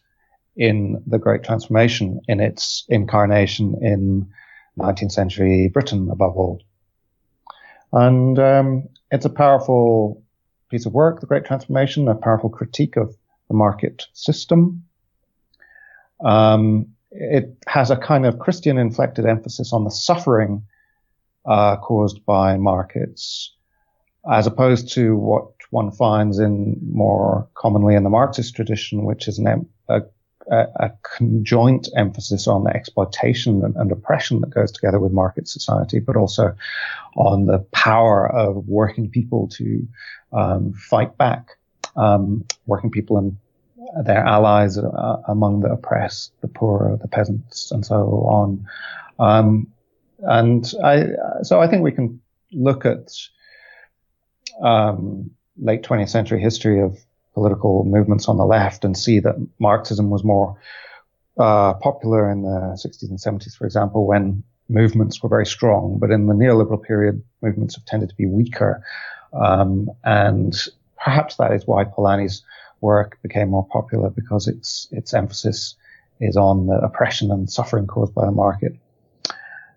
in the Great Transformation in its incarnation in 19th century Britain, above all. And um, it's a powerful piece of work, the Great Transformation, a powerful critique of the market system. Um, it has a kind of Christian inflected emphasis on the suffering uh, caused by markets, as opposed to what one finds in more commonly in the Marxist tradition, which is an, a, a, conjoint emphasis on the exploitation and, and, oppression that goes together with market society, but also on the power of working people to um, fight back. Um, working people and their allies uh, among the oppressed, the poor, the peasants, and so on. Um, and I, so I think we can look at um, late 20th century history of political movements on the left and see that Marxism was more uh, popular in the 60s and 70s, for example, when movements were very strong. But in the neoliberal period, movements have tended to be weaker. Um, and perhaps that is why Polanyi's work became more popular because its its emphasis is on the oppression and suffering caused by the market,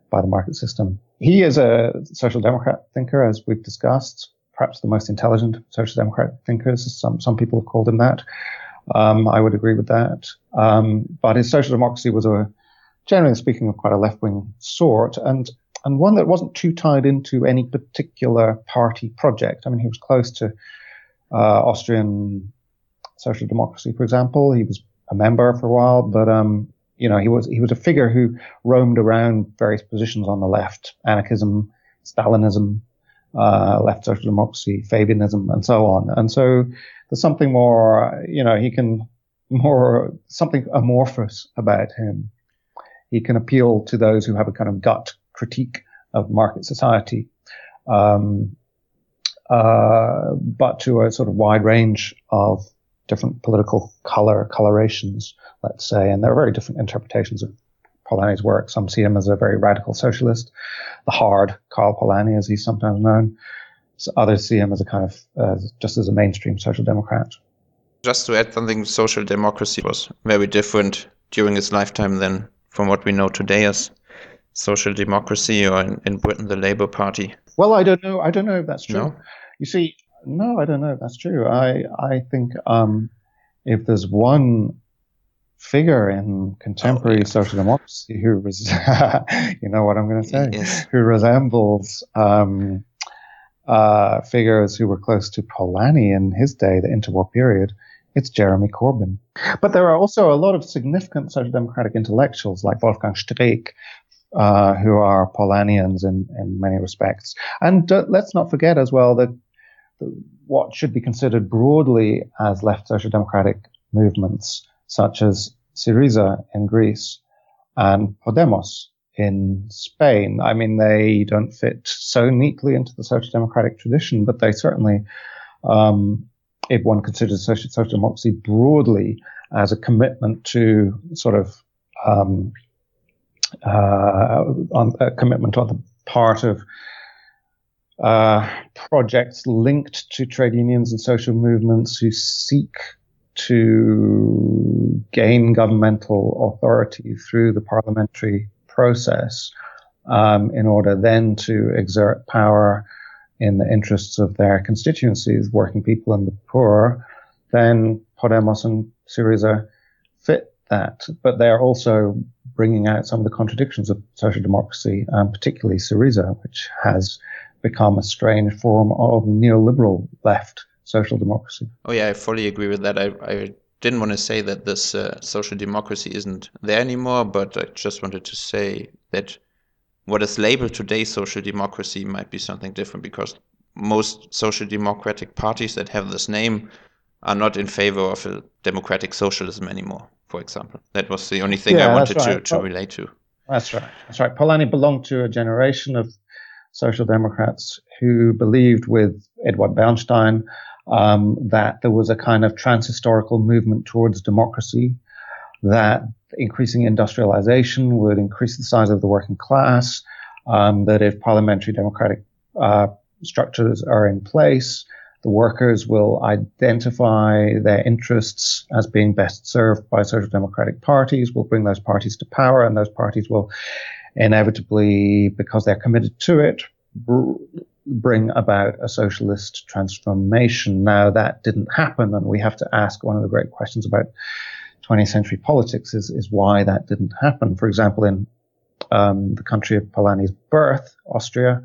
by the market system. He is a social democrat thinker, as we've discussed, perhaps the most intelligent social democrat thinkers. Some some people have called him that. Um, I would agree with that. Um, but his social democracy was a, generally speaking, of quite a left wing sort, and and one that wasn't too tied into any particular party project. I mean, he was close to uh, Austrian social democracy, for example. He was a member for a while, but um, you know, he was he was a figure who roamed around various positions on the left: anarchism, Stalinism, uh, left social democracy, Fabianism, and so on. And so there's something more, you know, he can more something amorphous about him. He can appeal to those who have a kind of gut critique of market society. Um, uh, but to a sort of wide range of different political color colorations, let's say, and there are very different interpretations of Polanyi's work. Some see him as a very radical socialist, the hard Karl Polanyi, as he's sometimes known. So others see him as a kind of uh, just as a mainstream social democrat. Just to add something, social democracy was very different during his lifetime than from what we know today as social democracy, or in, in Britain, the Labour Party. Well, I don't know. I don't know if that's true. No? You see, no, I don't know if that's true. I I think um, if there's one figure in contemporary oh, yeah. social democracy who was, you know what I'm going to say, yes. who resembles um, uh, figures who were close to Polanyi in his day, the interwar period, it's Jeremy Corbyn. But there are also a lot of significant social democratic intellectuals like Wolfgang Streeck, uh, who are Polanyians in, in many respects. And uh, let's not forget as well that what should be considered broadly as left social democratic movements, such as Syriza in Greece and Podemos in Spain. I mean, they don't fit so neatly into the social democratic tradition, but they certainly, um, if one considers social, social democracy broadly as a commitment to sort of um, uh, on a commitment on the part of uh, projects linked to trade unions and social movements who seek to gain governmental authority through the parliamentary process um, in order then to exert power in the interests of their constituencies, working people and the poor, then Podemos and Syriza fit that. But they're also bringing out some of the contradictions of social democracy, um, particularly Syriza, which has become a strange form of neoliberal left social democracy. Oh yeah, I fully agree with that. I, I didn't want to say that this uh, social democracy isn't there anymore, but I just wanted to say that what is labeled today social democracy might be something different because most social democratic parties that have this name are not in favor of a democratic socialism anymore, for example. That was the only thing yeah, I wanted right. to, to relate to. That's right. That's right. Polanyi belonged to a generation of social democrats who believed with Eduard Bernstein um, that there was a kind of trans-historical movement towards democracy, that increasing industrialization would increase the size of the working class, um, that if parliamentary democratic uh, structures are in place, the workers will identify their interests as being best served by social democratic parties, will bring those parties to power, and those parties will inevitably, because they're committed to it, bring about a socialist transformation. Now that didn't happen, and we have to ask one of the great questions about 20th century politics is, is why that didn't happen. For example, in um, the country of Polanyi's birth, Austria,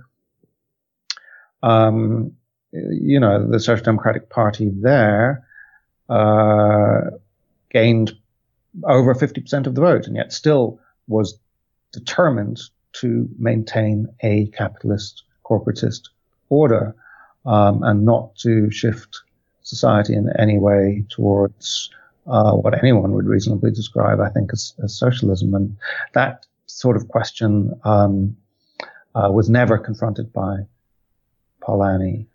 um, you know, the Social Democratic Party there uh, gained over 50% of the vote, and yet still was determined to maintain a capitalist corporatist order um, and not to shift society in any way towards uh, what anyone would reasonably describe, I think, as, as socialism. And that sort of question um, uh, was never confronted by Polanyi.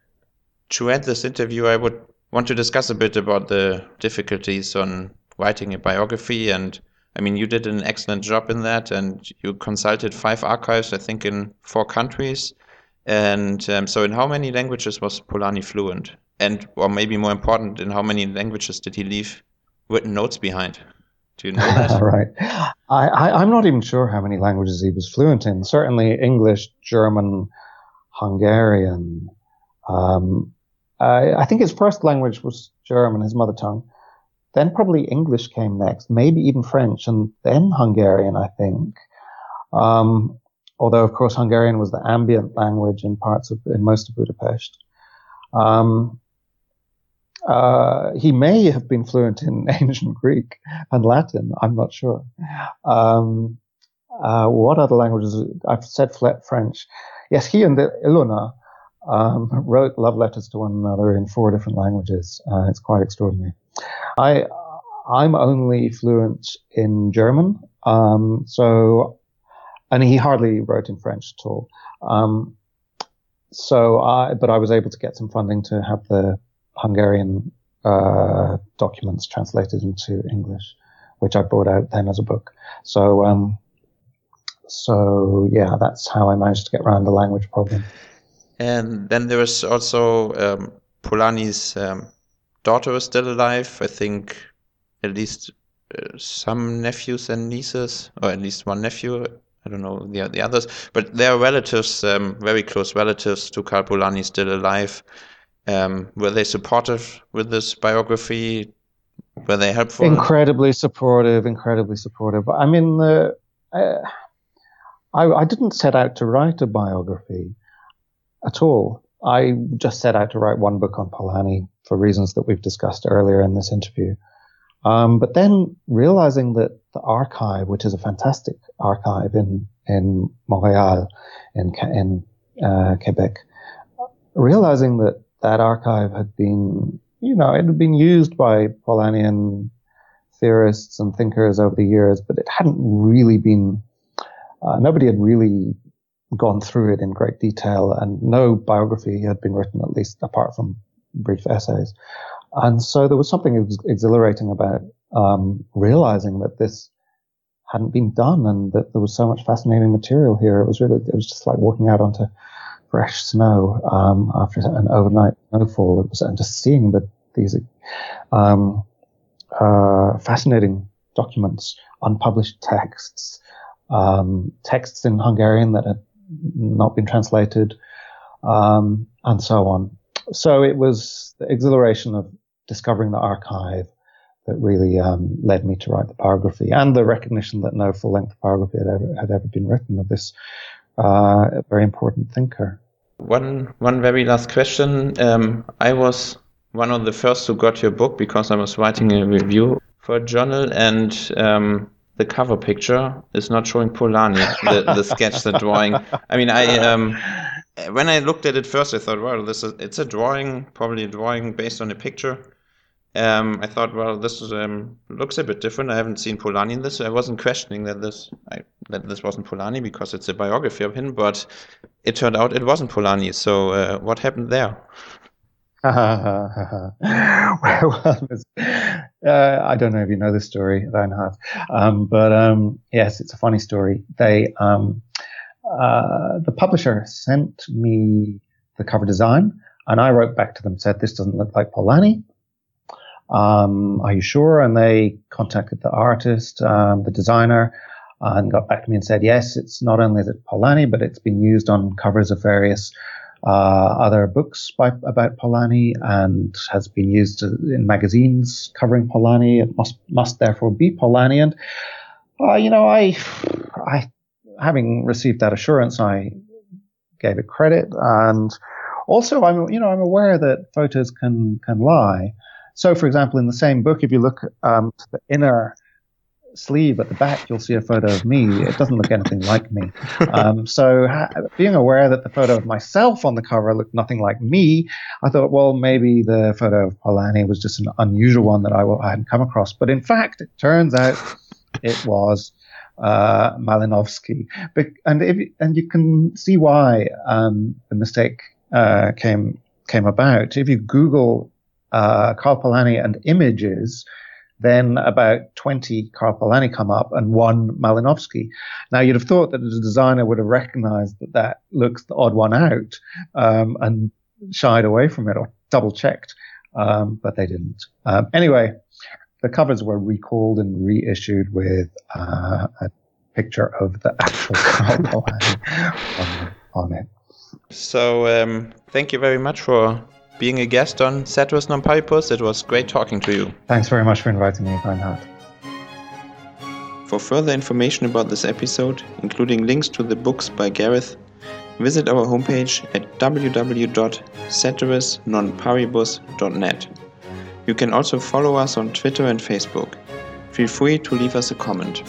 To end this interview, I would want to discuss a bit about the difficulties on writing a biography and I mean, you did an excellent job in that, and you consulted five archives, I think, in four countries. And um, so, in how many languages was Polanyi fluent? and or maybe more important, in how many languages did he leave written notes behind? Do you know that? right. I, I, am not even sure how many languages he was fluent in. Certainly English, German, Hungarian. Um, I, I think his first language was German, his mother tongue. Then probably English came next, maybe even French, and then Hungarian, I think. Um, although, of course, Hungarian was the ambient language in parts of, in most of Budapest. Um, uh, he may have been fluent in ancient Greek and Latin. I'm not sure. Um, uh, what other languages? I've said French. Yes, he and Ilona um, wrote love letters to one another in four different languages. Uh, it's quite extraordinary. I I'm only fluent in German, um, so and he hardly wrote in French at all. Um, so I, but I was able to get some funding to have the Hungarian uh, documents translated into English, which I brought out then as a book. So, um, so yeah, that's how I managed to get around the language problem. And then there was also um, um, daughter was still alive. I think at least uh, some nephews and nieces, or at least one nephew. I don't know the the others, but their relatives, um, very close relatives to Karl Polanyi, still alive. Um, were they supportive with this biography? Were they helpful? Incredibly supportive, incredibly supportive. I mean, uh, I, I didn't set out to write a biography at all. I just set out to write one book on Polanyi for reasons that we've discussed earlier in this interview. Um, but then realizing that the archive, which is a fantastic archive in in Montreal, in in uh, Quebec, realizing that that archive had been, you know, it had been used by Polanyian theorists and thinkers over the years, but it hadn't really been, uh, nobody had really gone through it in great detail, and no biography had been written, at least apart from brief essays. And so there was something ex- exhilarating about um, realizing that this hadn't been done and that there was so much fascinating material here. It was really, it was just like walking out onto fresh snow um, after an overnight snowfall. It was and just seeing that these um, uh, fascinating documents, unpublished texts, um, texts in Hungarian that had not been translated, um, and so on. So it was the exhilaration of discovering the archive that really um, led me to write the biography, and the recognition that no full-length biography had ever had ever been written of this uh, very important thinker. One one very last question. Um, I was one of the first who got your book because I was writing a review for a journal, and um, the cover picture is not showing Polanyi, the, the sketch, the drawing. I mean, I um, when I looked at it first, I thought, well, this is it's a drawing, probably a drawing based on a picture. Um, I thought, well, this is, um, looks a bit different. I haven't seen Polanyi in this. I wasn't questioning that this I, that this wasn't Polanyi because it's a biography of him, but it turned out it wasn't Polanyi. So uh, what happened there? well, uh, I don't know if you know this story, Reinhard, um, but um, yes, it's a funny story. They, um, uh, the publisher sent me the cover design, and I wrote back to them said this doesn't look like Polanyi. Um, are you sure? And they contacted the artist, um, the designer, and got back to me and said, yes, it's not only is it Polanyi, but it's been used on covers of various uh, other books by, about Polanyi and has been used in magazines covering Polanyi. It must must therefore be Polanyi. And uh, you know, I, I, having received that assurance, I gave it credit, and also I'm you know I'm aware that photos can can lie. So, for example, in the same book, if you look um, to the inner sleeve at the back, you'll see a photo of me. It doesn't look anything like me. Um, so, ha- being aware that the photo of myself on the cover looked nothing like me, I thought, well, maybe the photo of Polanyi was just an unusual one that I, w- I hadn't come across. But in fact, it turns out it was uh, Malinowski. But, and if, and you can see why um, the mistake uh, came came about. If you Google uh, Karl Polanyi and images, then about 20 Karl Polanyi come up and one Malinowski. Now, you'd have thought that the designer would have recognized that that looks the odd one out um, and shied away from it or double checked, um, but they didn't. Um, anyway, the covers were recalled and reissued with uh, a picture of the actual Karl on, on, it. So, um, thank you very much for being a guest on Ceteris Non Paribus. It was great talking to you. Thanks very much for inviting me, Reinhard. For further information about this episode, including links to the books by Gareth, visit our homepage at www.ceterisnonparibus.net. You can also follow us on Twitter and Facebook. Feel free to leave us a comment.